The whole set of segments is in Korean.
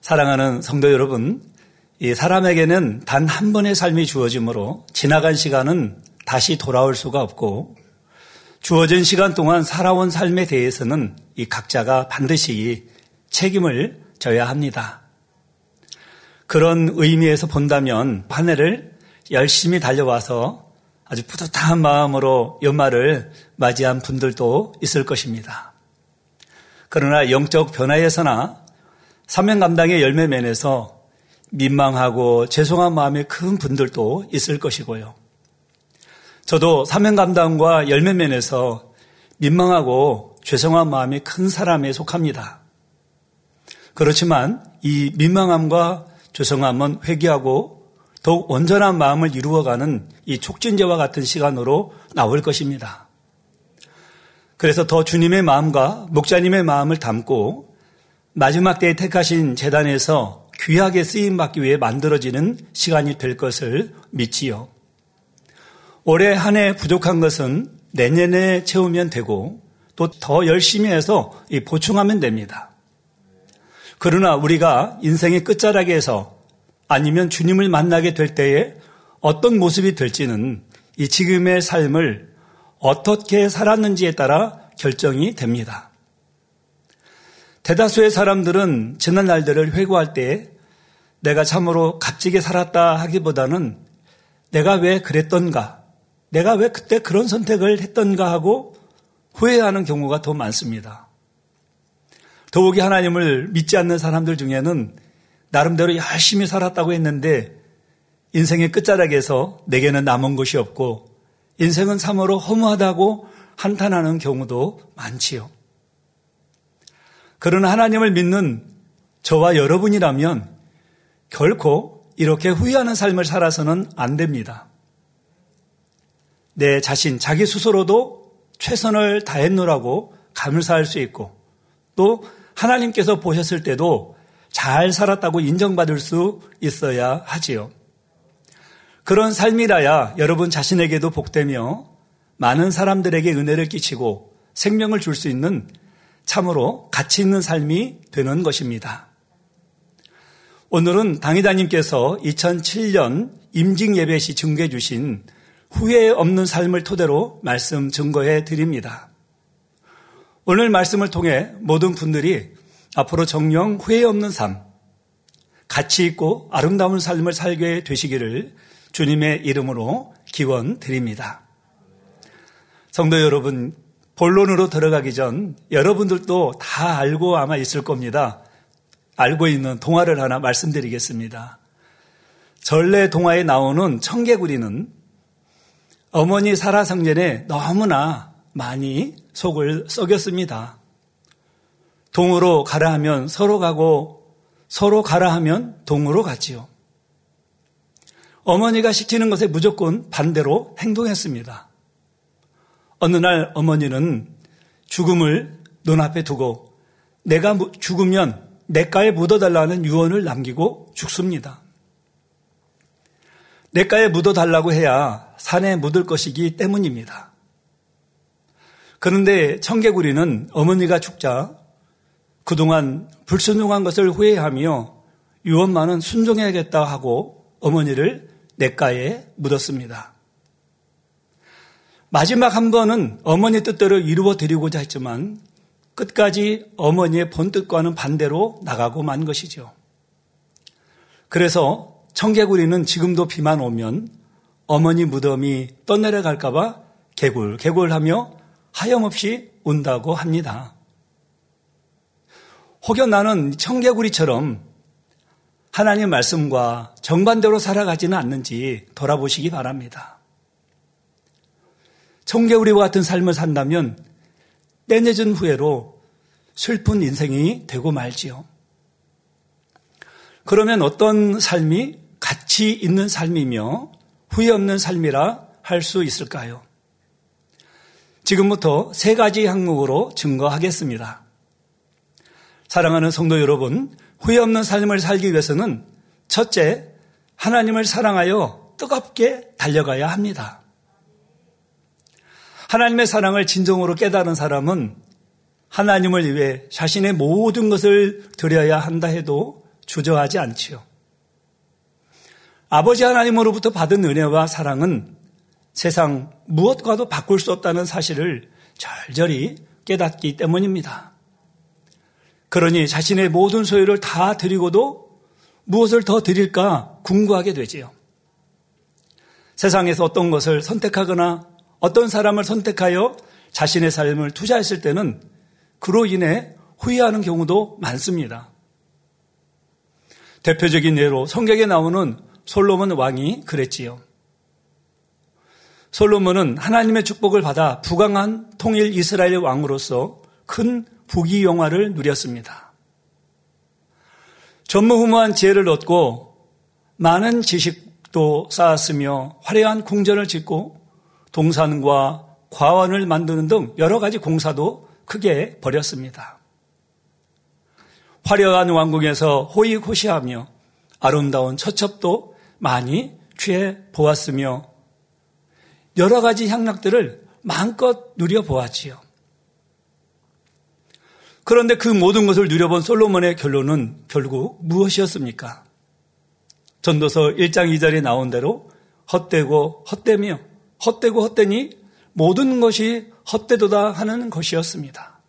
사랑하는 성도 여러분, 이 사람에게는 단 한 번의 삶이 주어지므로 지나간 시간은 다시 돌아올 수가 없고 주어진 시간 동안 살아온 삶에 대해서는 이 각자가 반드시 책임을 져야 합니다. 그런 의미에서 본다면 한 해를 열심히 달려와서 아주 뿌듯한 마음으로 연말을 맞이한 분들도 있을 것입니다. 그러나 영적 변화에서나 사명 감당의 열매 면에서 민망하고 죄송한 마음이 큰 분들도 있을 것이고요. 저도 사명 감당과 열매 면에서 민망하고 죄송한 마음이 큰 사람에 속합니다. 그렇지만 이 민망함과 죄송함은 회개하고 더욱 온전한 마음을 이루어가는 이 촉진제와 같은 시간으로 나올 것입니다. 그래서 더 주님의 마음과 목자님의 마음을 담고 마지막 때에 택하신 재단에서 귀하게 쓰임 받기 위해 만들어지는 시간이 될 것을 믿지요. 올해 한 해 부족한 것은 내년에 채우면 되고 또 더 열심히 해서 보충하면 됩니다. 그러나 우리가 인생의 끝자락에서 아니면 주님을 만나게 될 때에 어떤 모습이 될지는 이 지금의 삶을 어떻게 살았는지에 따라 결정이 됩니다. 대다수의 사람들은 지난 날들을 회고할 때 내가 참으로 값지게 살았다 하기보다는 내가 왜 그랬던가, 내가 왜 그때 그런 선택을 했던가 하고 후회하는 경우가 더 많습니다. 더욱이 하나님을 믿지 않는 사람들 중에는 나름대로 열심히 살았다고 했는데 인생의 끝자락에서 내게는 남은 것이 없고 인생은 참으로 허무하다고 한탄하는 경우도 많지요. 그러나 하나님을 믿는 저와 여러분이라면 결코 이렇게 후회하는 삶을 살아서는 안 됩니다. 내 자신, 자기 스스로도 최선을 다했노라고 감사할 수 있고 또 하나님께서 보셨을 때도 잘 살았다고 인정받을 수 있어야 하지요. 그런 삶이라야 여러분 자신에게도 복되며 많은 사람들에게 은혜를 끼치고 생명을 줄 수 있는 참으로 가치 있는 삶이 되는 것입니다. 오늘은 당의자님께서 2007년 임직 예배 시 증거해 주신 후회 없는 삶을 토대로 말씀 증거해 드립니다. 오늘 말씀을 통해 모든 분들이 앞으로 정령 후회 없는 삶, 가치 있고 아름다운 삶을 살게 되시기를 주님의 이름으로 기원 드립니다. 성도 여러분, 본론으로 들어가기 전 여러분들도 다 알고 아마 있을 겁니다. 알고 있는 동화를 하나 말씀드리겠습니다. 전래 동화에 나오는 청개구리는 어머니 살아성전에 너무나 많이 속을 썩였습니다. 동으로 가라 하면 서로 가고 서로 가라 하면 동으로 갔지요. 어머니가 시키는 것에 무조건 반대로 행동했습니다. 어느 날 어머니는 죽음을 눈앞에 두고 내가 죽으면 내가에 묻어달라는 유언을 남기고 죽습니다. 내가에 묻어달라고 해야 산에 묻을 것이기 때문입니다. 그런데 청개구리는 어머니가 죽자 그동안 불순종한 것을 후회하며 유언만은 순종해야겠다 하고 어머니를 냇가에 묻었습니다. 마지막 한 번은 어머니 뜻대로 이루어 드리고자 했지만 끝까지 어머니의 본뜻과는 반대로 나가고 만 것이죠. 그래서 청개구리는 지금도 비만 오면 어머니 무덤이 떠내려갈까봐 개굴, 개굴하며 하염없이 운다고 합니다. 혹여 나는 청개구리처럼 하나님 말씀과 정반대로 살아가지는 않는지 돌아보시기 바랍니다. 청개구리와 같은 삶을 산다면 때늦은 후회로 슬픈 인생이 되고 말지요. 그러면 어떤 삶이 가치 있는 삶이며 후회 없는 삶이라 할 수 있을까요? 지금부터 세 가지 항목으로 증거하겠습니다. 사랑하는 성도 여러분, 후회 없는 삶을 살기 위해서는 첫째, 하나님을 사랑하여 뜨겁게 달려가야 합니다. 하나님의 사랑을 진정으로 깨달은 사람은 하나님을 위해 자신의 모든 것을 드려야 한다 해도 주저하지 않지요. 아버지 하나님으로부터 받은 은혜와 사랑은 세상 무엇과도 바꿀 수 없다는 사실을 절절히 깨닫기 때문입니다. 그러니 자신의 모든 소유를 다 드리고도 무엇을 더 드릴까 궁구하게 되지요. 세상에서 어떤 것을 선택하거나 어떤 사람을 선택하여 자신의 삶을 투자했을 때는 그로 인해 후회하는 경우도 많습니다. 대표적인 예로 성경에 나오는 솔로몬 왕이 그랬지요. 솔로몬은 하나님의 축복을 받아 부강한 통일 이스라엘 왕으로서 큰 부귀 영화를 누렸습니다. 전무후무한 지혜를 얻고 많은 지식도 쌓았으며 화려한 궁전을 짓고 동산과 과원을 만드는 등 여러 가지 공사도 크게 벌였습니다. 화려한 왕국에서 호의호시하며 아름다운 처첩도 많이 취해 보았으며 여러 가지 향락들을 마음껏 누려보았지요. 그런데 그 모든 것을 누려본 솔로몬의 결론은 결국 무엇이었습니까? 전도서 1장 2절에 나온 대로 헛되고 헛되며 헛되고 헛되니 모든 것이 헛되도다 하는 것이었습니다.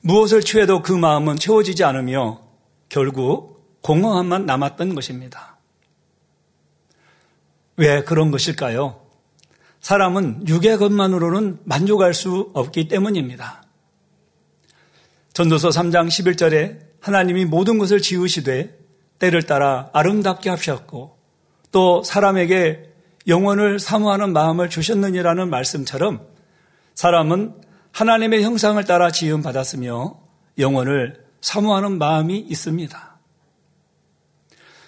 무엇을 취해도 그 마음은 채워지지 않으며 결국 공허함만 남았던 것입니다. 왜 그런 것일까요? 사람은 육의 것만으로는 만족할 수 없기 때문입니다. 전도서 3장 11절에 하나님이 모든 것을 지으시되 때를 따라 아름답게 하셨고 또 사람에게 영혼을 사모하는 마음을 주셨느니라는 말씀처럼 사람은 하나님의 형상을 따라 지음 받았으며 영혼을 사모하는 마음이 있습니다.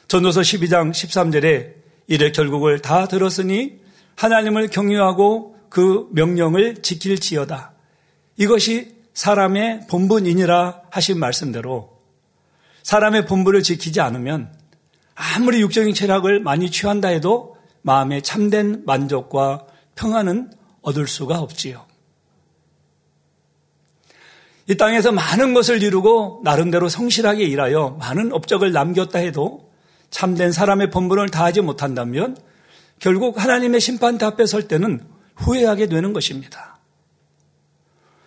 전도서 12장 13절에 이래 결국을 다 들었으니 하나님을 경유하고 그 명령을 지킬지어다. 이것이 사람의 본분이니라 하신 말씀대로 사람의 본분을 지키지 않으면 아무리 육적인 체력을 많이 취한다 해도 마음의 참된 만족과 평안은 얻을 수가 없지요. 이 땅에서 많은 것을 이루고 나름대로 성실하게 일하여 많은 업적을 남겼다 해도 참된 사람의 본분을 다하지 못한다면 결국 하나님의 심판대 앞에 설 때는 후회하게 되는 것입니다.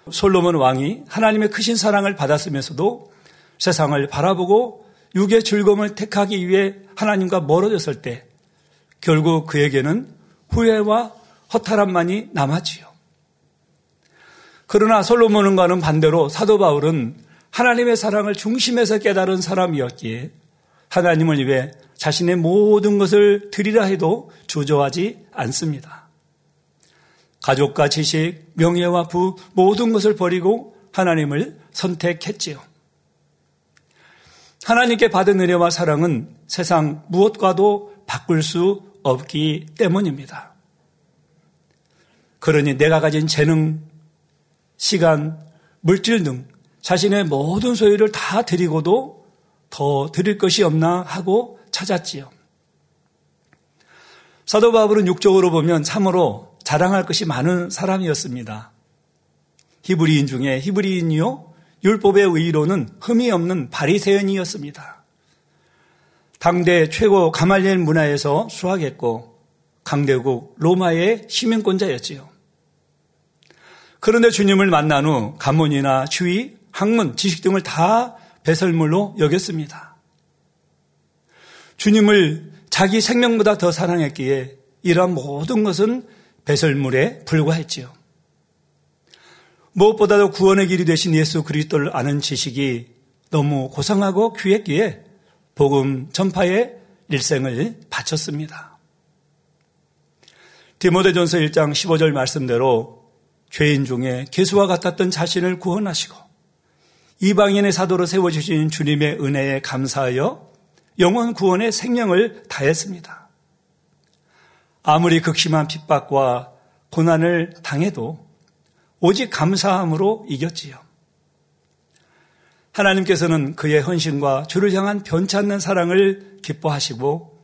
솔로몬 왕이 하나님의 크신 사랑을 받았으면서도 세상을 바라보고 육의 즐거움을 택하기 위해 하나님과 멀어졌을 때 결국 그에게는 후회와 허탈함만이 남았지요. 그러나 솔로몬과는 반대로 사도 바울은 하나님의 사랑을 중심에서 깨달은 사람이었기에 하나님을 위해 자신의 모든 것을 드리라 해도 주저하지 않습니다. 가족과 지식, 명예와 부 모든 것을 버리고 하나님을 선택했지요. 하나님께 받은 은혜와 사랑은 세상 무엇과도 바꿀 수 없기 때문입니다. 그러니 내가 가진 재능, 시간, 물질 등 자신의 모든 소유를 다 드리고도 더 드릴 것이 없나 하고 찾았지요. 사도 바울은 육적으로 보면 참으로 자랑할 것이 많은 사람이었습니다. 히브리인 중에 히브리인이요 율법의 의로는 흠이 없는 바리새인이었습니다. 당대 최고 가말리엘 문화에서 수학했고 강대국 로마의 시민권자였지요. 그런데 주님을 만난 후 가문이나 주의, 학문, 지식 등을 다 배설물로 여겼습니다. 주님을 자기 생명보다 더 사랑했기에 이러한 모든 것은 배설물에 불과했지요. 무엇보다도 구원의 길이 되신 예수 그리스도를 아는 지식이 너무 고상하고 귀했기에 복음 전파에 일생을 바쳤습니다. 디모데전서 1장 15절 말씀대로 죄인 중에 개수와 같았던 자신을 구원하시고 이방인의 사도로 세워주신 주님의 은혜에 감사하여 영원 구원의 생명을 다했습니다. 아무리 극심한 핍박과 고난을 당해도 오직 감사함으로 이겼지요. 하나님께서는 그의 헌신과 주를 향한 변치 않는 사랑을 기뻐하시고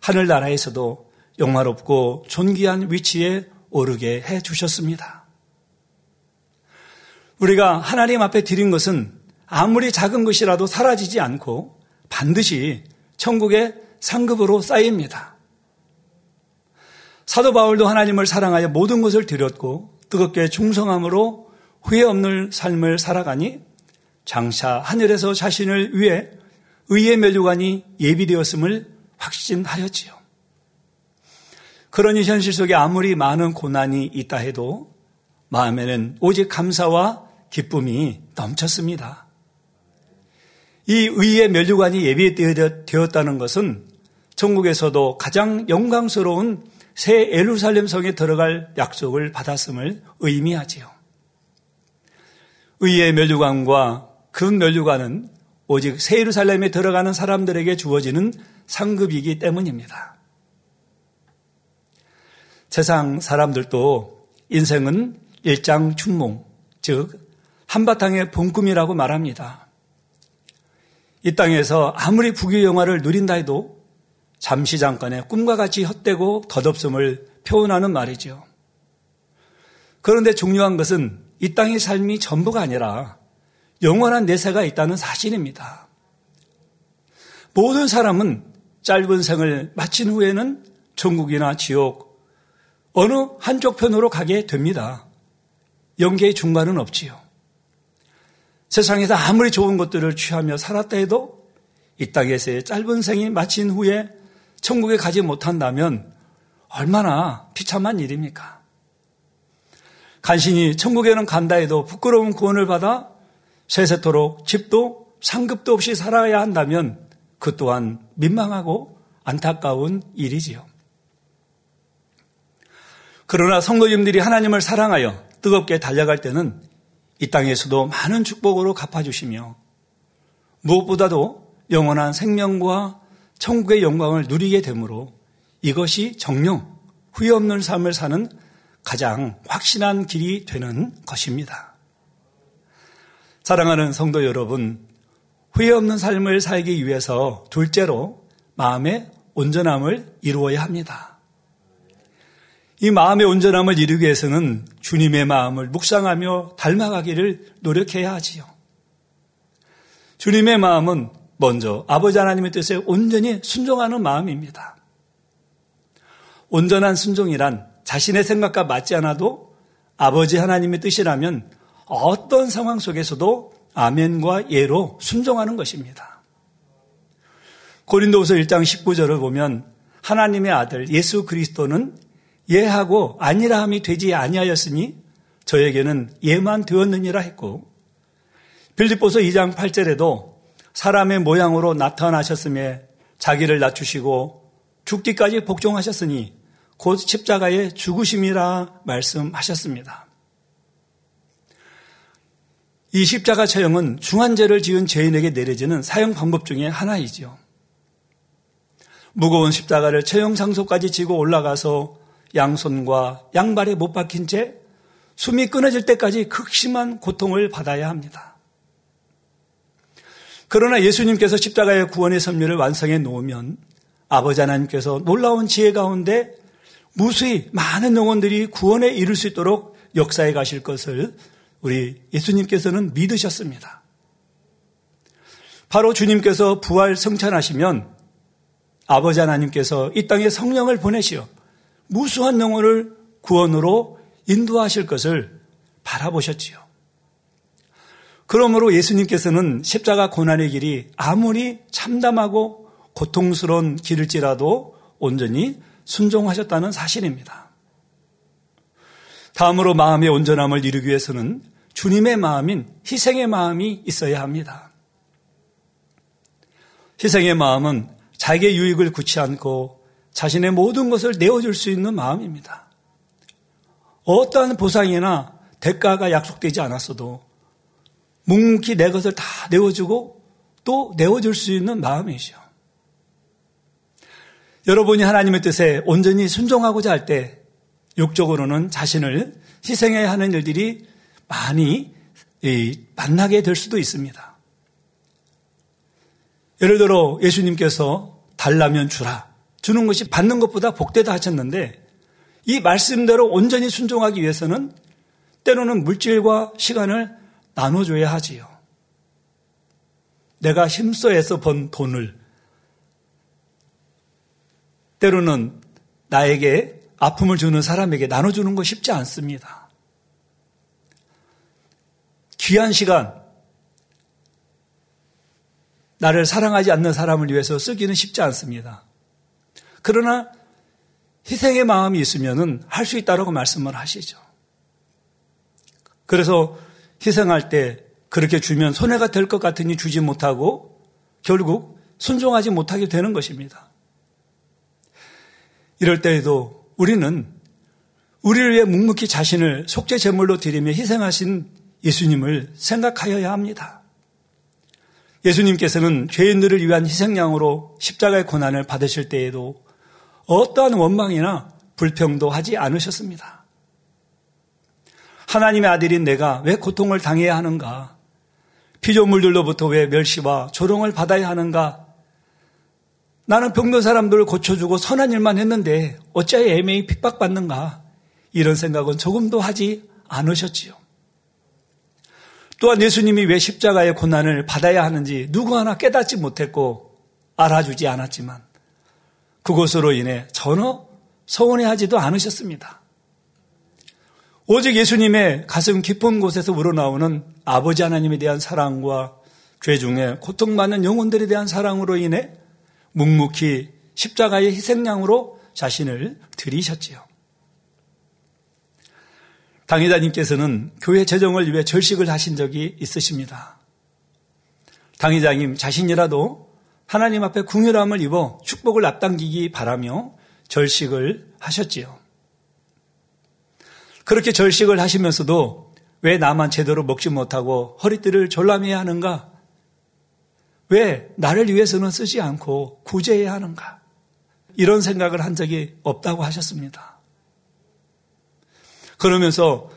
하늘나라에서도 영화롭고 존귀한 위치에 오르게 해 주셨습니다. 우리가 하나님 앞에 드린 것은 아무리 작은 것이라도 사라지지 않고 반드시 천국의 상급으로 쌓입니다. 사도 바울도 하나님을 사랑하여 모든 것을 드렸고 뜨겁게 충성함으로 후회 없는 삶을 살아가니 장차 하늘에서 자신을 위해 의의 멸류관이 예비되었음을 확신하였지요. 그러니 현실 속에 아무리 많은 고난이 있다 해도 마음에는 오직 감사와 기쁨이 넘쳤습니다. 이 의의 멸류관이 예비되었다는 것은 천국에서도 가장 영광스러운 새 에루살렘 성에 들어갈 약속을 받았음을 의미하지요. 의의 멸류관과 그 멸류관은 오직 새 예루살렘에 들어가는 사람들에게 주어지는 상급이기 때문입니다. 세상 사람들도 인생은 일장 춘몽, 즉 한바탕의 봄꿈이라고 말합니다. 이 땅에서 아무리 부귀영화를 누린다 해도 잠시 잠깐의 꿈과 같이 헛되고 덧없음을 표현하는 말이죠. 그런데 중요한 것은 이 땅의 삶이 전부가 아니라 영원한 내세가 있다는 사실입니다. 모든 사람은 짧은 생을 마친 후에는 천국이나 지옥 어느 한쪽 편으로 가게 됩니다. 연계의 중간은 없지요. 세상에서 아무리 좋은 것들을 취하며 살았다 해도 이 땅에서의 짧은 생이 마친 후에 천국에 가지 못한다면 얼마나 비참한 일입니까? 간신히 천국에는 간다 해도 부끄러운 구원을 받아 세세토록 집도 상급도 없이 살아야 한다면 그 또한 민망하고 안타까운 일이지요. 그러나 성도님들이 하나님을 사랑하여 뜨겁게 달려갈 때는 이 땅에서도 많은 축복으로 갚아주시며 무엇보다도 영원한 생명과 천국의 영광을 누리게 되므로 이것이 정령 후회 없는 삶을 사는 가장 확신한 길이 되는 것입니다. 사랑하는 성도 여러분, 후회 없는 삶을 살기 위해서 둘째로 마음의 온전함을 이루어야 합니다. 이 마음의 온전함을 이루기 위해서는 주님의 마음을 묵상하며 닮아가기를 노력해야 하지요. 주님의 마음은 먼저 아버지 하나님의 뜻에 온전히 순종하는 마음입니다. 온전한 순종이란 자신의 생각과 맞지 않아도 아버지 하나님의 뜻이라면 어떤 상황 속에서도 아멘과 예로 순종하는 것입니다. 고린도후서 1장 19절을 보면 하나님의 아들 예수 그리스도는 예하고 아니라 함이 되지 아니하였으니 저에게는 예만 되었느니라 했고 빌립보서 2장 8절에도 사람의 모양으로 나타나셨음에 자기를 낮추시고 죽기까지 복종하셨으니 곧 십자가의 죽으심이라 말씀하셨습니다. 이 십자가 처형은 중한죄를 지은 죄인에게 내려지는 사형 방법 중의 하나이죠. 무거운 십자가를 처형 장소까지 지고 올라가서 양손과 양발에 못 박힌 채 숨이 끊어질 때까지 극심한 고통을 받아야 합니다. 그러나 예수님께서 십자가의 구원의 섭리를 완성해 놓으면 아버지 하나님께서 놀라운 지혜 가운데 무수히 많은 영혼들이 구원에 이를 수 있도록 역사해 가실 것을 우리 예수님께서는 믿으셨습니다. 바로 주님께서 부활 성찬하시면 아버지 하나님께서 이 땅에 성령을 보내시어 무수한 영혼을 구원으로 인도하실 것을 바라보셨지요. 그러므로 예수님께서는 십자가 고난의 길이 아무리 참담하고 고통스러운 길일지라도 온전히 순종하셨다는 사실입니다. 다음으로 마음의 온전함을 이루기 위해서는 주님의 마음인 희생의 마음이 있어야 합니다. 희생의 마음은 자기의 유익을 굳지 않고 자신의 모든 것을 내어줄 수 있는 마음입니다. 어떠한 보상이나 대가가 약속되지 않았어도 묵묵히 내 것을 다 내어주고 또 내어줄 수 있는 마음이죠. 여러분이 하나님의 뜻에 온전히 순종하고자 할 때 육적으로는 자신을 희생해야 하는 일들이 많이 만나게 될 수도 있습니다. 예를 들어 예수님께서 달라면 주라. 주는 것이 받는 것보다 복되다 하셨는데 이 말씀대로 온전히 순종하기 위해서는 때로는 물질과 시간을 나눠줘야 하지요. 내가 힘써해서 번 돈을 때로는 나에게 아픔을 주는 사람에게 나눠주는 거 쉽지 않습니다. 귀한 시간, 나를 사랑하지 않는 사람을 위해서 쓰기는 쉽지 않습니다. 그러나 희생의 마음이 있으면 할수 있다고 말씀을 하시죠. 그래서 희생할 때 그렇게 주면 손해가 될 것 같으니 주지 못하고 결국 순종하지 못하게 되는 것입니다. 이럴 때에도 우리는 우리를 위해 묵묵히 자신을 속죄 제물로 드리며 희생하신 예수님을 생각하여야 합니다. 예수님께서는 죄인들을 위한 희생양으로 십자가의 고난을 받으실 때에도 어떠한 원망이나 불평도 하지 않으셨습니다. 하나님의 아들인 내가 왜 고통을 당해야 하는가? 피조물들로부터 왜 멸시와 조롱을 받아야 하는가? 나는 병든 사람들을 고쳐주고 선한 일만 했는데 어찌하여 애매히 핍박받는가? 이런 생각은 조금도 하지 않으셨지요. 또한 예수님이 왜 십자가의 고난을 받아야 하는지 누구 하나 깨닫지 못했고 알아주지 않았지만 그것으로 인해 전혀 서운해하지도 않으셨습니다. 오직 예수님의 가슴 깊은 곳에서 우러나오는 아버지 하나님에 대한 사랑과 죄 중에 고통받는 영혼들에 대한 사랑으로 인해 묵묵히 십자가의 희생양으로 자신을 드리셨지요. 당회장님께서는 교회 재정을 위해 절식을 하신 적이 있으십니다. 당회장님 자신이라도 하나님 앞에 궁휼함을 입어 축복을 앞당기기 바라며 절식을 하셨지요. 그렇게 절식을 하시면서도 왜 나만 제대로 먹지 못하고 허리띠를 졸라매야 하는가? 왜 나를 위해서는 쓰지 않고 구제해야 하는가? 이런 생각을 한 적이 없다고 하셨습니다. 그러면서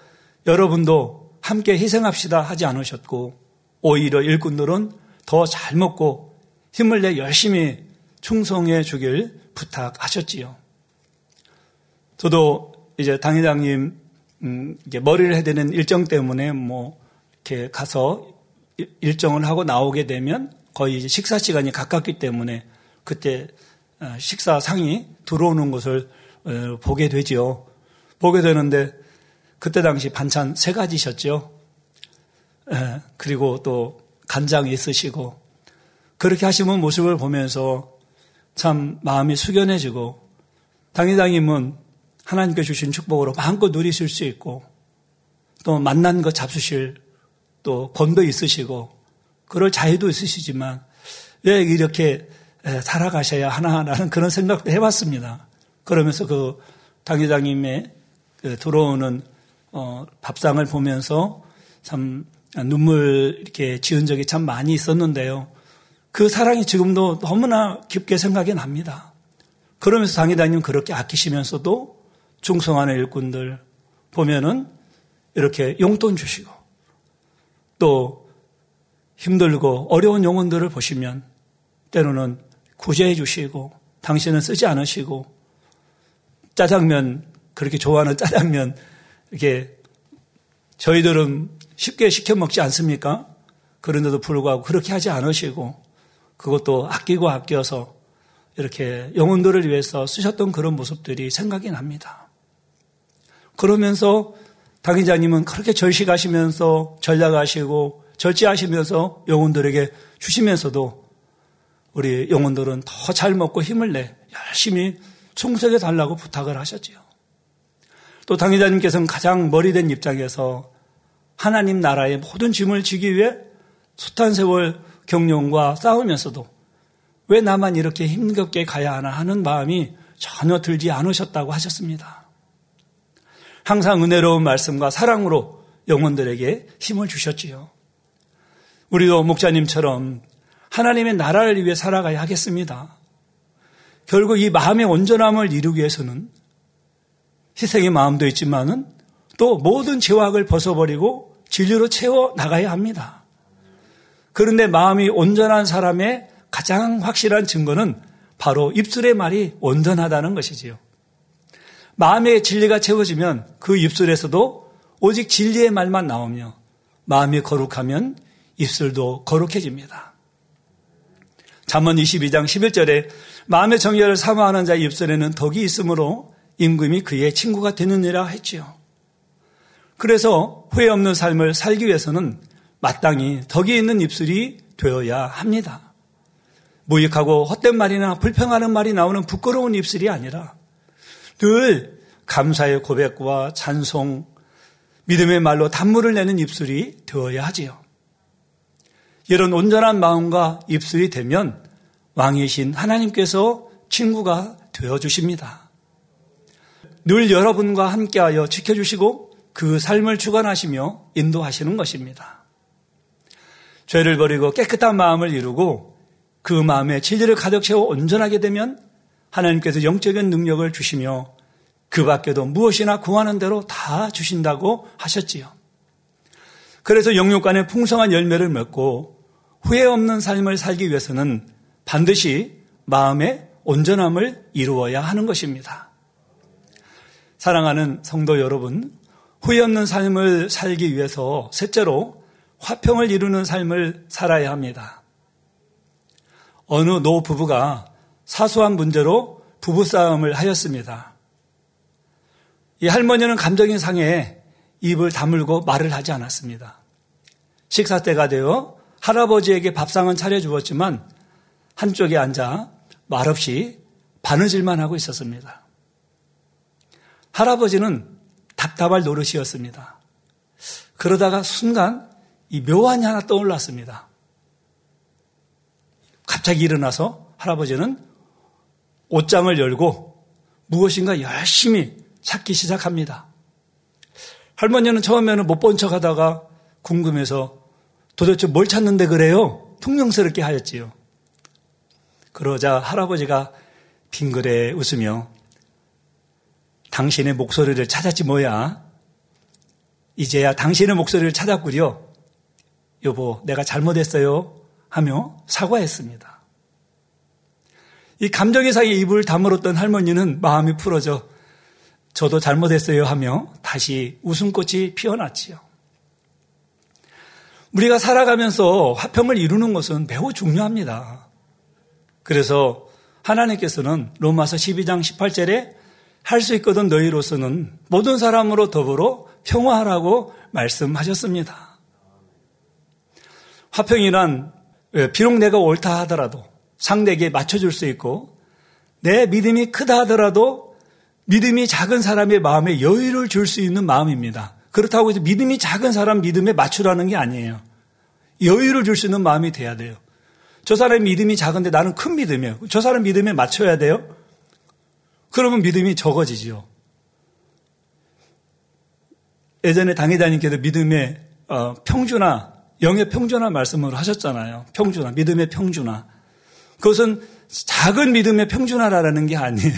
여러분도 함께 희생합시다 하지 않으셨고 오히려 일꾼들은 더 잘 먹고 힘을 내 열심히 충성해 주길 부탁하셨지요. 저도 이제 당회장님 음, 머리를 해야되는 일정 때문에 뭐 이렇게 가서 일정을 하고 나오게 되면 거의 식사 시간이 가깝기 때문에 그때 어, 식사 상이 들어오는 것을 어, 보게 되지요. 보게 되는데 그때 당시 반찬 세 가지셨죠. 예, 그리고 또 간장이 있으시고 그렇게 하시는 모습을 보면서 참 마음이 숙연해지고 당회장님은 하나님께 주신 축복으로 마음껏 누리실 수 있고 또 만난 것 잡수실 또 권도 있으시고 그럴 자유도 있으시지만 왜 이렇게 살아가셔야 하나라는 그런 생각도 해봤습니다. 그러면서 그 당회장님의 그 들어오는 어, 밥상을 보면서 참 눈물 이렇게 지은 적이 참 많이 있었는데요. 그 사랑이 지금도 너무나 깊게 생각이 납니다. 그러면서 당회장님 그렇게 아끼시면서도 충성하는 일꾼들 보면은 이렇게 용돈 주시고 또 힘들고 어려운 영혼들을 보시면 때로는 구제해 주시고 당신은 쓰지 않으시고 짜장면 그렇게 좋아하는 짜장면 이렇게 저희들은 쉽게 시켜 먹지 않습니까? 그런데도 불구하고 그렇게 하지 않으시고 그것도 아끼고 아껴서 이렇게 영혼들을 위해서 쓰셨던 그런 모습들이 생각이 납니다. 그러면서 당의자님은 그렇게 절식하시면서 전략하시고 절제하시면서 영혼들에게 주시면서도 우리 영혼들은 더 잘 먹고 힘을 내 열심히 충성해 달라고 부탁을 하셨지요. 또 당의자님께서는 가장 머리된 입장에서 하나님 나라의 모든 짐을 지기 위해 숱한 세월 경륜과 싸우면서도 왜 나만 이렇게 힘겹게 가야 하나 하는 마음이 전혀 들지 않으셨다고 하셨습니다. 항상 은혜로운 말씀과 사랑으로 영혼들에게 힘을 주셨지요. 우리도 목자님처럼 하나님의 나라를 위해 살아가야 하겠습니다. 결국 이 마음의 온전함을 이루기 위해서는 희생의 마음도 있지만은 또 모든 죄악을 벗어버리고 진리로 채워 나가야 합니다. 그런데 마음이 온전한 사람의 가장 확실한 증거는 바로 입술의 말이 온전하다는 것이지요. 마음의 진리가 채워지면 그 입술에서도 오직 진리의 말만 나오며 마음이 거룩하면 입술도 거룩해집니다. 잠언 22장 11절에 마음의 정결을 사모하는 자의 입술에는 덕이 있으므로 임금이 그의 친구가 되느니라 했지요. 그래서 후회 없는 삶을 살기 위해서는 마땅히 덕이 있는 입술이 되어야 합니다. 무익하고 헛된 말이나 불평하는 말이 나오는 부끄러운 입술이 아니라 늘 감사의 고백과 찬송, 믿음의 말로 단물을 내는 입술이 되어야 하지요. 이런 온전한 마음과 입술이 되면 왕이신 하나님께서 친구가 되어 주십니다. 늘 여러분과 함께하여 지켜주시고 그 삶을 주관하시며 인도하시는 것입니다. 죄를 버리고 깨끗한 마음을 이루고 그 마음에 진리를 가득 채워 온전하게 되면 하나님께서 영적인 능력을 주시며 그 밖에도 무엇이나 구하는 대로 다 주신다고 하셨지요. 그래서 영육간의 풍성한 열매를 맺고 후회 없는 삶을 살기 위해서는 반드시 마음의 온전함을 이루어야 하는 것입니다. 사랑하는 성도 여러분, 후회 없는 삶을 살기 위해서 셋째로 화평을 이루는 삶을 살아야 합니다. 어느 노 부부가 사소한 문제로 부부싸움을 하였습니다. 이 할머니는 감정이 상해 입을 다물고 말을 하지 않았습니다. 식사 때가 되어 할아버지에게 밥상은 차려주었지만 한쪽에 앉아 말없이 바느질만 하고 있었습니다. 할아버지는 답답할 노릇이었습니다. 그러다가 순간 이 묘안이 하나 떠올랐습니다. 갑자기 일어나서 할아버지는 옷장을 열고 무엇인가 열심히 찾기 시작합니다. 할머니는 처음에는 못 본 척 하다가 궁금해서 도대체 뭘 찾는데 그래요? 퉁명스럽게 하였지요. 그러자 할아버지가 빙그레 웃으며 당신의 목소리를 찾았지 뭐야. 이제야 당신의 목소리를 찾았구려. 여보, 내가 잘못했어요. 하며 사과했습니다. 이 감정의 사이에 입을 다물었던 할머니는 마음이 풀어져 저도 잘못했어요 하며 다시 웃음꽃이 피어났지요. 우리가 살아가면서 화평을 이루는 것은 매우 중요합니다. 그래서 하나님께서는 로마서 12장 18절에 할 수 있거든 너희로서는 모든 사람으로 더불어 평화하라고 말씀하셨습니다. 화평이란 예, 비록 내가 옳다 하더라도 상대에게 맞춰줄 수 있고 내 믿음이 크다 하더라도 믿음이 작은 사람의 마음에 여유를 줄 수 있는 마음입니다. 그렇다고 해서 믿음이 작은 사람 믿음에 맞추라는 게 아니에요. 여유를 줄 수 있는 마음이 돼야 돼요. 저 사람의 믿음이 작은데 나는 큰 믿음이에요. 저 사람 믿음에 맞춰야 돼요. 그러면 믿음이 적어지지요. 예전에 당회장님께서 믿음의 어, 평준화 영의 평준화 말씀을 하셨잖아요. 평준화, 믿음의 평준화. 그것은 작은 믿음의 평준화라는 게 아니에요.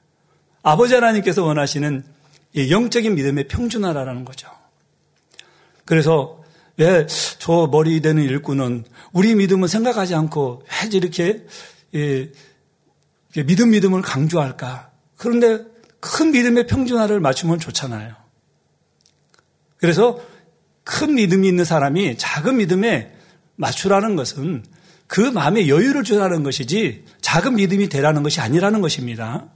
아버지 하나님께서 원하시는 영적인 믿음의 평준화라는 거죠. 그래서 왜 저 머리 되는 일꾼은 우리 믿음을 생각하지 않고 왜 이렇게 예, 믿음 믿음을 강조할까? 그런데 큰 믿음의 평준화를 맞추면 좋잖아요. 그래서 큰 믿음이 있는 사람이 작은 믿음에 맞추라는 것은 그 마음에 여유를 주라는 것이지 작은 믿음이 되라는 것이 아니라는 것입니다.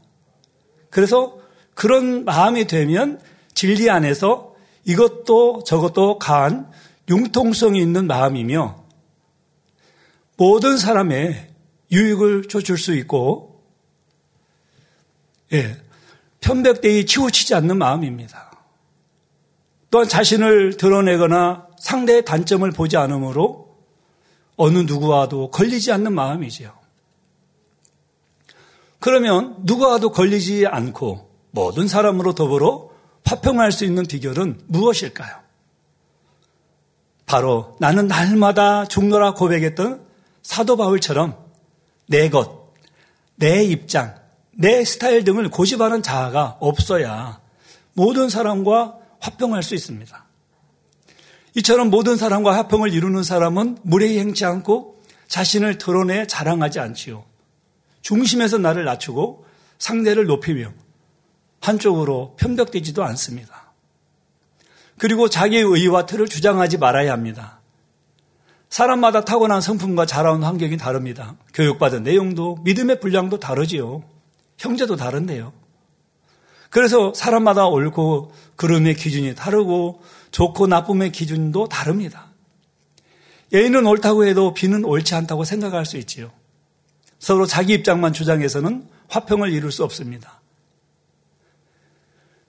그래서 그런 마음이 되면 진리 안에서 이것도 저것도 강한 융통성이 있는 마음이며 모든 사람의 유익을 줄수 있고 예, 편백대에 치우치지 않는 마음입니다. 또한 자신을 드러내거나 상대의 단점을 보지 않으므로 어느 누구와도 걸리지 않는 마음이지요. 그러면 누구와도 걸리지 않고 모든 사람으로 더불어 화평할 수 있는 비결은 무엇일까요? 바로 나는 날마다 죽노라 고백했던 사도 바울처럼 내 것, 내 입장, 내 스타일 등을 고집하는 자아가 없어야 모든 사람과 화평할 수 있습니다. 이처럼 모든 사람과 화평을 이루는 사람은 무례히 행치 않고 자신을 드러내 자랑하지 않지요. 중심에서 나를 낮추고 상대를 높이며 한쪽으로 편벽되지도 않습니다. 그리고 자기의 의와 틀을 주장하지 말아야 합니다. 사람마다 타고난 성품과 자라온 환경이 다릅니다. 교육받은 내용도 믿음의 분량도 다르지요. 형제도 다른데요. 그래서 사람마다 옳고 그름의 기준이 다르고 좋고 나쁨의 기준도 다릅니다. A는 옳다고 해도 B는 옳지 않다고 생각할 수 있지요. 서로 자기 입장만 주장해서는 화평을 이룰 수 없습니다.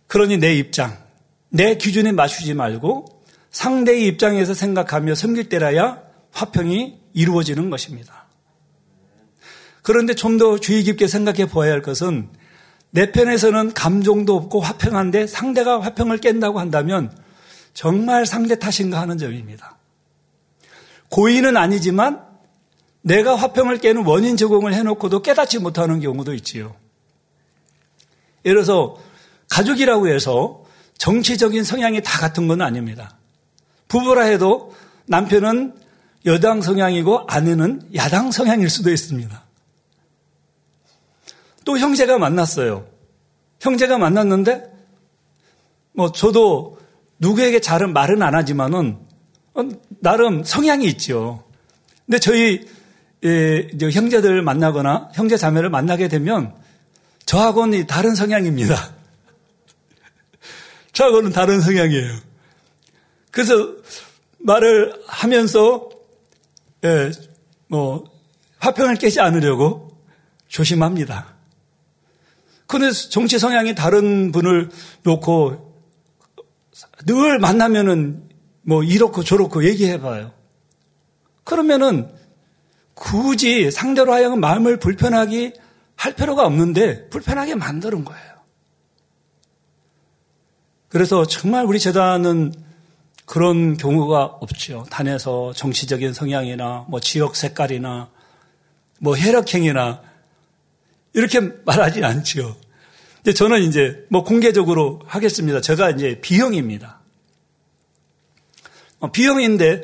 그러니 내 입장, 내 기준에 맞추지 말고 상대의 입장에서 생각하며 섬길 때라야 화평이 이루어지는 것입니다. 그런데 좀 더 주의 깊게 생각해 보아야 할 것은 내 편에서는 감정도 없고 화평한데 상대가 화평을 깬다고 한다면 정말 상대 탓인가 하는 점입니다. 고의는 아니지만 내가 화평을 깨는 원인 제공을 해놓고도 깨닫지 못하는 경우도 있지요. 예를 들어서 가족이라고 해서 정치적인 성향이 다 같은 건 아닙니다. 부부라 해도 남편은 여당 성향이고 아내는 야당 성향일 수도 있습니다. 또 형제가 만났어요. 형제가 만났는데 뭐 저도 누구에게 잘은 말은 안 하지만은 어, 나름 성향이 있죠. 근데 저희 예, 형제들 만나거나 형제 자매를 만나게 되면 저하고는 다른 성향입니다. 저하고는 다른 성향이에요. 그래서 말을 하면서 예, 뭐 화평을 깨지 않으려고 조심합니다. 그런데 정치 성향이 다른 분을 놓고 늘 만나면은 뭐 이렇고 저렇고 얘기해봐요. 그러면은 굳이 상대로 하여금 마음을 불편하게 할 필요가 없는데 불편하게 만드는 거예요. 그래서 정말 우리 재단은 그런 경우가 없죠. 단에서 정치적인 성향이나 뭐 지역 색깔이나 뭐 혈액형이나 이렇게 말하지 않죠. 저는 이제 뭐 공개적으로 하겠습니다. 제가 이제 B형입니다. 어, B형인데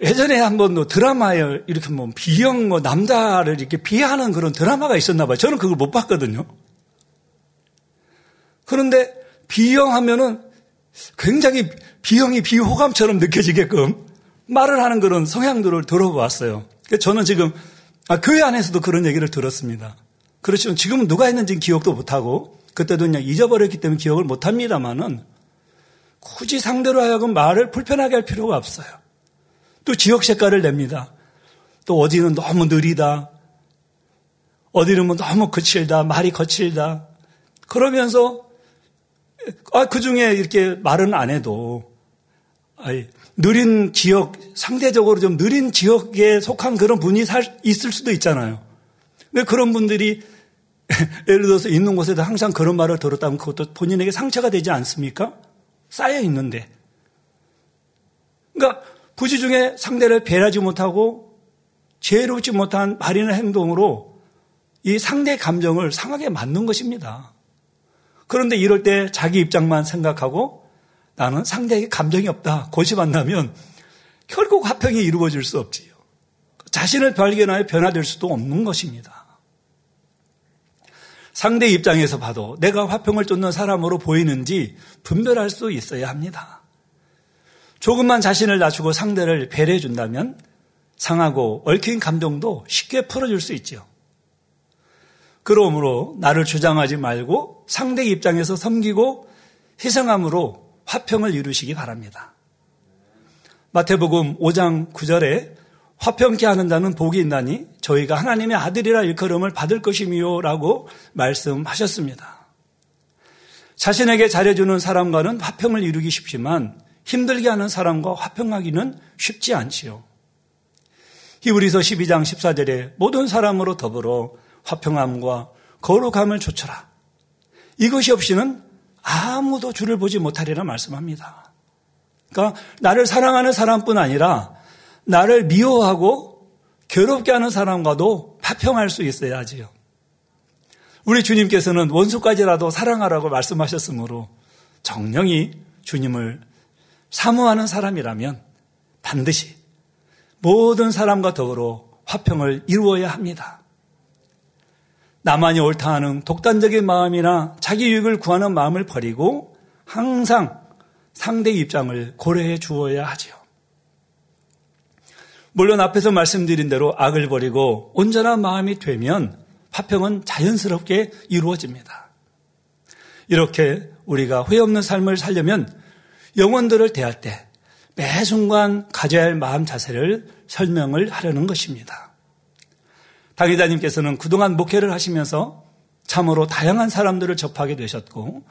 예전에 한번 뭐 드라마에 이렇게 뭐 B형 뭐 남자를 이렇게 비하하는 그런 드라마가 있었나 봐요. 저는 그걸 못 봤거든요. 그런데 B형 하면은 굉장히 B형이 비호감처럼 느껴지게끔 말을 하는 그런 성향들을 들어보았어요. 저는 지금 아, 교회 안에서도 그런 얘기를 들었습니다. 그렇지만 지금은 누가 했는지 기억도 못하고 그때도 그냥 잊어버렸기 때문에 기억을 못합니다만은 굳이 상대로 하여금 말을 불편하게 할 필요가 없어요. 또 지역 색깔을 냅니다. 또 어디는 너무 느리다. 어디는 뭐 너무 거칠다. 말이 거칠다. 그러면서 아, 그 중에 이렇게 말은 안 해도 아이, 느린 지역, 상대적으로 좀 느린 지역에 속한 그런 분이 살, 있을 수도 있잖아요. 왜 그런 분들이 예를 들어서 있는 곳에도 항상 그런 말을 들었다면 그것도 본인에게 상처가 되지 않습니까? 쌓여 있는데. 그러니까 부지 중에 상대를 배려하지 못하고 지혜롭지 못한 말이나 행동으로 이 상대 감정을 상하게 만든 것입니다. 그런데 이럴 때 자기 입장만 생각하고 나는 상대에게 감정이 없다. 고집한다면 결국 화평이 이루어질 수 없지요. 자신을 발견하여 변화될 수도 없는 것입니다. 상대 입장에서 봐도 내가 화평을 쫓는 사람으로 보이는지 분별할 수 있어야 합니다. 조금만 자신을 낮추고 상대를 배려해 준다면 상하고 얽힌 감정도 쉽게 풀어줄 수 있죠. 그러므로 나를 주장하지 말고 상대 입장에서 섬기고 희생함으로 화평을 이루시기 바랍니다. 마태복음 5장 9절에 화평케 하는 자는 복이 있나니 저희가 하나님의 아들이라 일컬음을 받을 것이미요라고 말씀하셨습니다. 자신에게 잘해주는 사람과는 화평을 이루기 쉽지만 힘들게 하는 사람과 화평하기는 쉽지 않지요. 히브리서 12장 14절에 모든 사람으로 더불어 화평함과 거룩함을 조쳐라. 이것이 없이는 아무도 주를 보지 못하리라 말씀합니다. 그러니까 나를 사랑하는 사람뿐 아니라 나를 미워하고 괴롭게 하는 사람과도 파평할 수 있어야 하지요. 우리 주님께서는 원수까지라도 사랑하라고 말씀하셨으므로 정령이 주님을 사모하는 사람이라면 반드시 모든 사람과 더불어 화평을 이루어야 합니다. 나만이 옳다 하는 독단적인 마음이나 자기 유익을 구하는 마음을 버리고 항상 상대 입장을 고려해 주어야 하지요. 물론 앞에서 말씀드린 대로 악을 버리고 온전한 마음이 되면 화평은 자연스럽게 이루어집니다. 이렇게 우리가 회 없는 삶을 살려면 영혼들을 대할 때 매 순간 가져야 할 마음 자세를 설명을 하려는 것입니다. 당회자님께서는 그동안 목회를 하시면서 참으로 다양한 사람들을 접하게 되셨고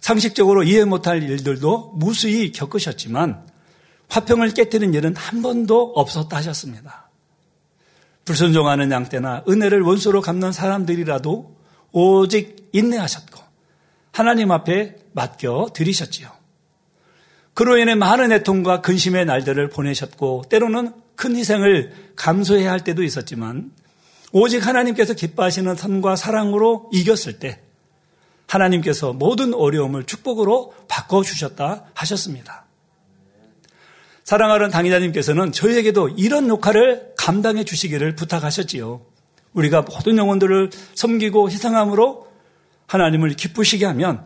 상식적으로 이해 못할 일들도 무수히 겪으셨지만 화평을 깨뜨린 일은 한 번도 없었다 하셨습니다. 불순종하는 양 때나 은혜를 원수로 갚는 사람들이라도 오직 인내하셨고 하나님 앞에 맡겨 드리셨지요. 그로 인해 많은 애통과 근심의 날들을 보내셨고 때로는 큰 희생을 감수해야 할 때도 있었지만 오직 하나님께서 기뻐하시는 선과 사랑으로 이겼을 때 하나님께서 모든 어려움을 축복으로 바꿔주셨다 하셨습니다. 사랑하는 당의자님께서는 저희에게도 이런 역할을 감당해 주시기를 부탁하셨지요. 우리가 모든 영혼들을 섬기고 희생함으로 하나님을 기쁘시게 하면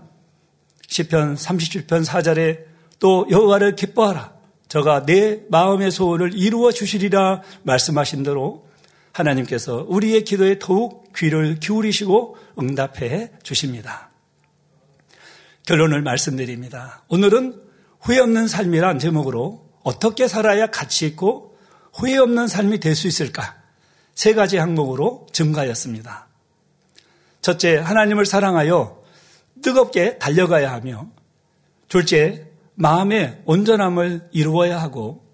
시편 37편 4절에 또 여호와를 기뻐하라. 저가 내 마음의 소원을 이루어 주시리라 말씀하신 대로 하나님께서 우리의 기도에 더욱 귀를 기울이시고 응답해 주십니다. 결론을 말씀드립니다. 오늘은 후회 없는 삶이란 제목으로 어떻게 살아야 가치 있고 후회 없는 삶이 될 수 있을까? 세 가지 항목으로 증가하였습니다. 첫째, 하나님을 사랑하여 뜨겁게 달려가야 하며, 둘째, 마음의 온전함을 이루어야 하고,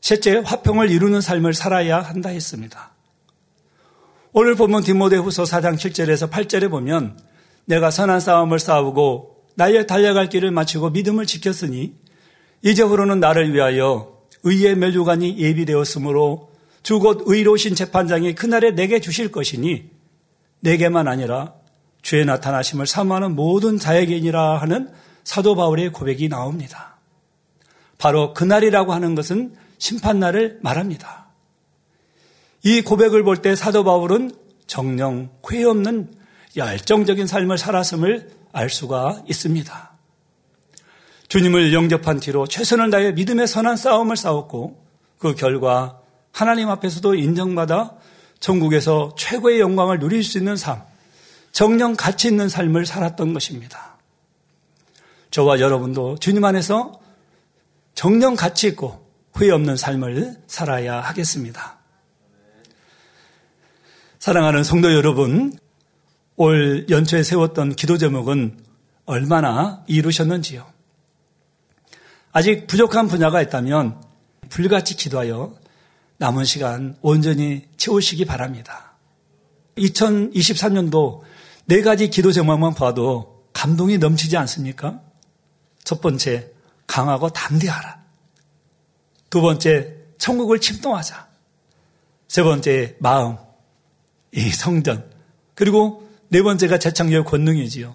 셋째, 화평을 이루는 삶을 살아야 한다 했습니다. 오늘 본문 디모데후서 4장 7절에서 8절에 보면 내가 선한 싸움을 싸우고 나의 달려갈 길을 마치고 믿음을 지켰으니 이제부로는 나를 위하여 의의 멸류관이 예비되었으므로 주 곧 의로우신 재판장이 그날에 내게 주실 것이니 내게만 아니라 주의 나타나심을 사모하는 모든 자에게니라 하는 사도 바울의 고백이 나옵니다. 바로 그날이라고 하는 것은 심판날을 말합니다. 이 고백을 볼 때 사도 바울은 정령 괴 없는 열정적인 삶을 살았음을 알 수가 있습니다. 주님을 영접한 뒤로 최선을 다해 믿음의 선한 싸움을 싸웠고 그 결과 하나님 앞에서도 인정받아 전국에서 최고의 영광을 누릴 수 있는 삶, 정령 가치 있는 삶을 살았던 것입니다. 저와 여러분도 주님 안에서 정령 가치 있고 후회 없는 삶을 살아야 하겠습니다. 사랑하는 성도 여러분, 올 연초에 세웠던 기도 제목은 얼마나 이루셨는지요? 아직 부족한 분야가 있다면 불같이 기도하여 남은 시간 온전히 채우시기 바랍니다. 2023년도 네 가지 기도 제목만 봐도 감동이 넘치지 않습니까? 첫 번째, 강하고 담대하라. 두 번째, 천국을 침동하자. 세 번째, 마음, 이 성전. 그리고 네 번째가 재창조의 권능이지요.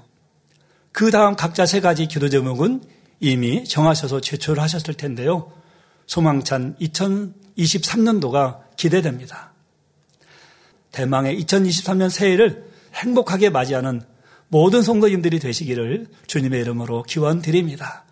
그 다음 각자 세 가지 기도 제목은 이미 정하셔서 제출을 하셨을 텐데요. 소망찬 2023년도가 기대됩니다. 대망의 2023년 새해를 행복하게 맞이하는 모든 성도님들이 되시기를 주님의 이름으로 기원 드립니다.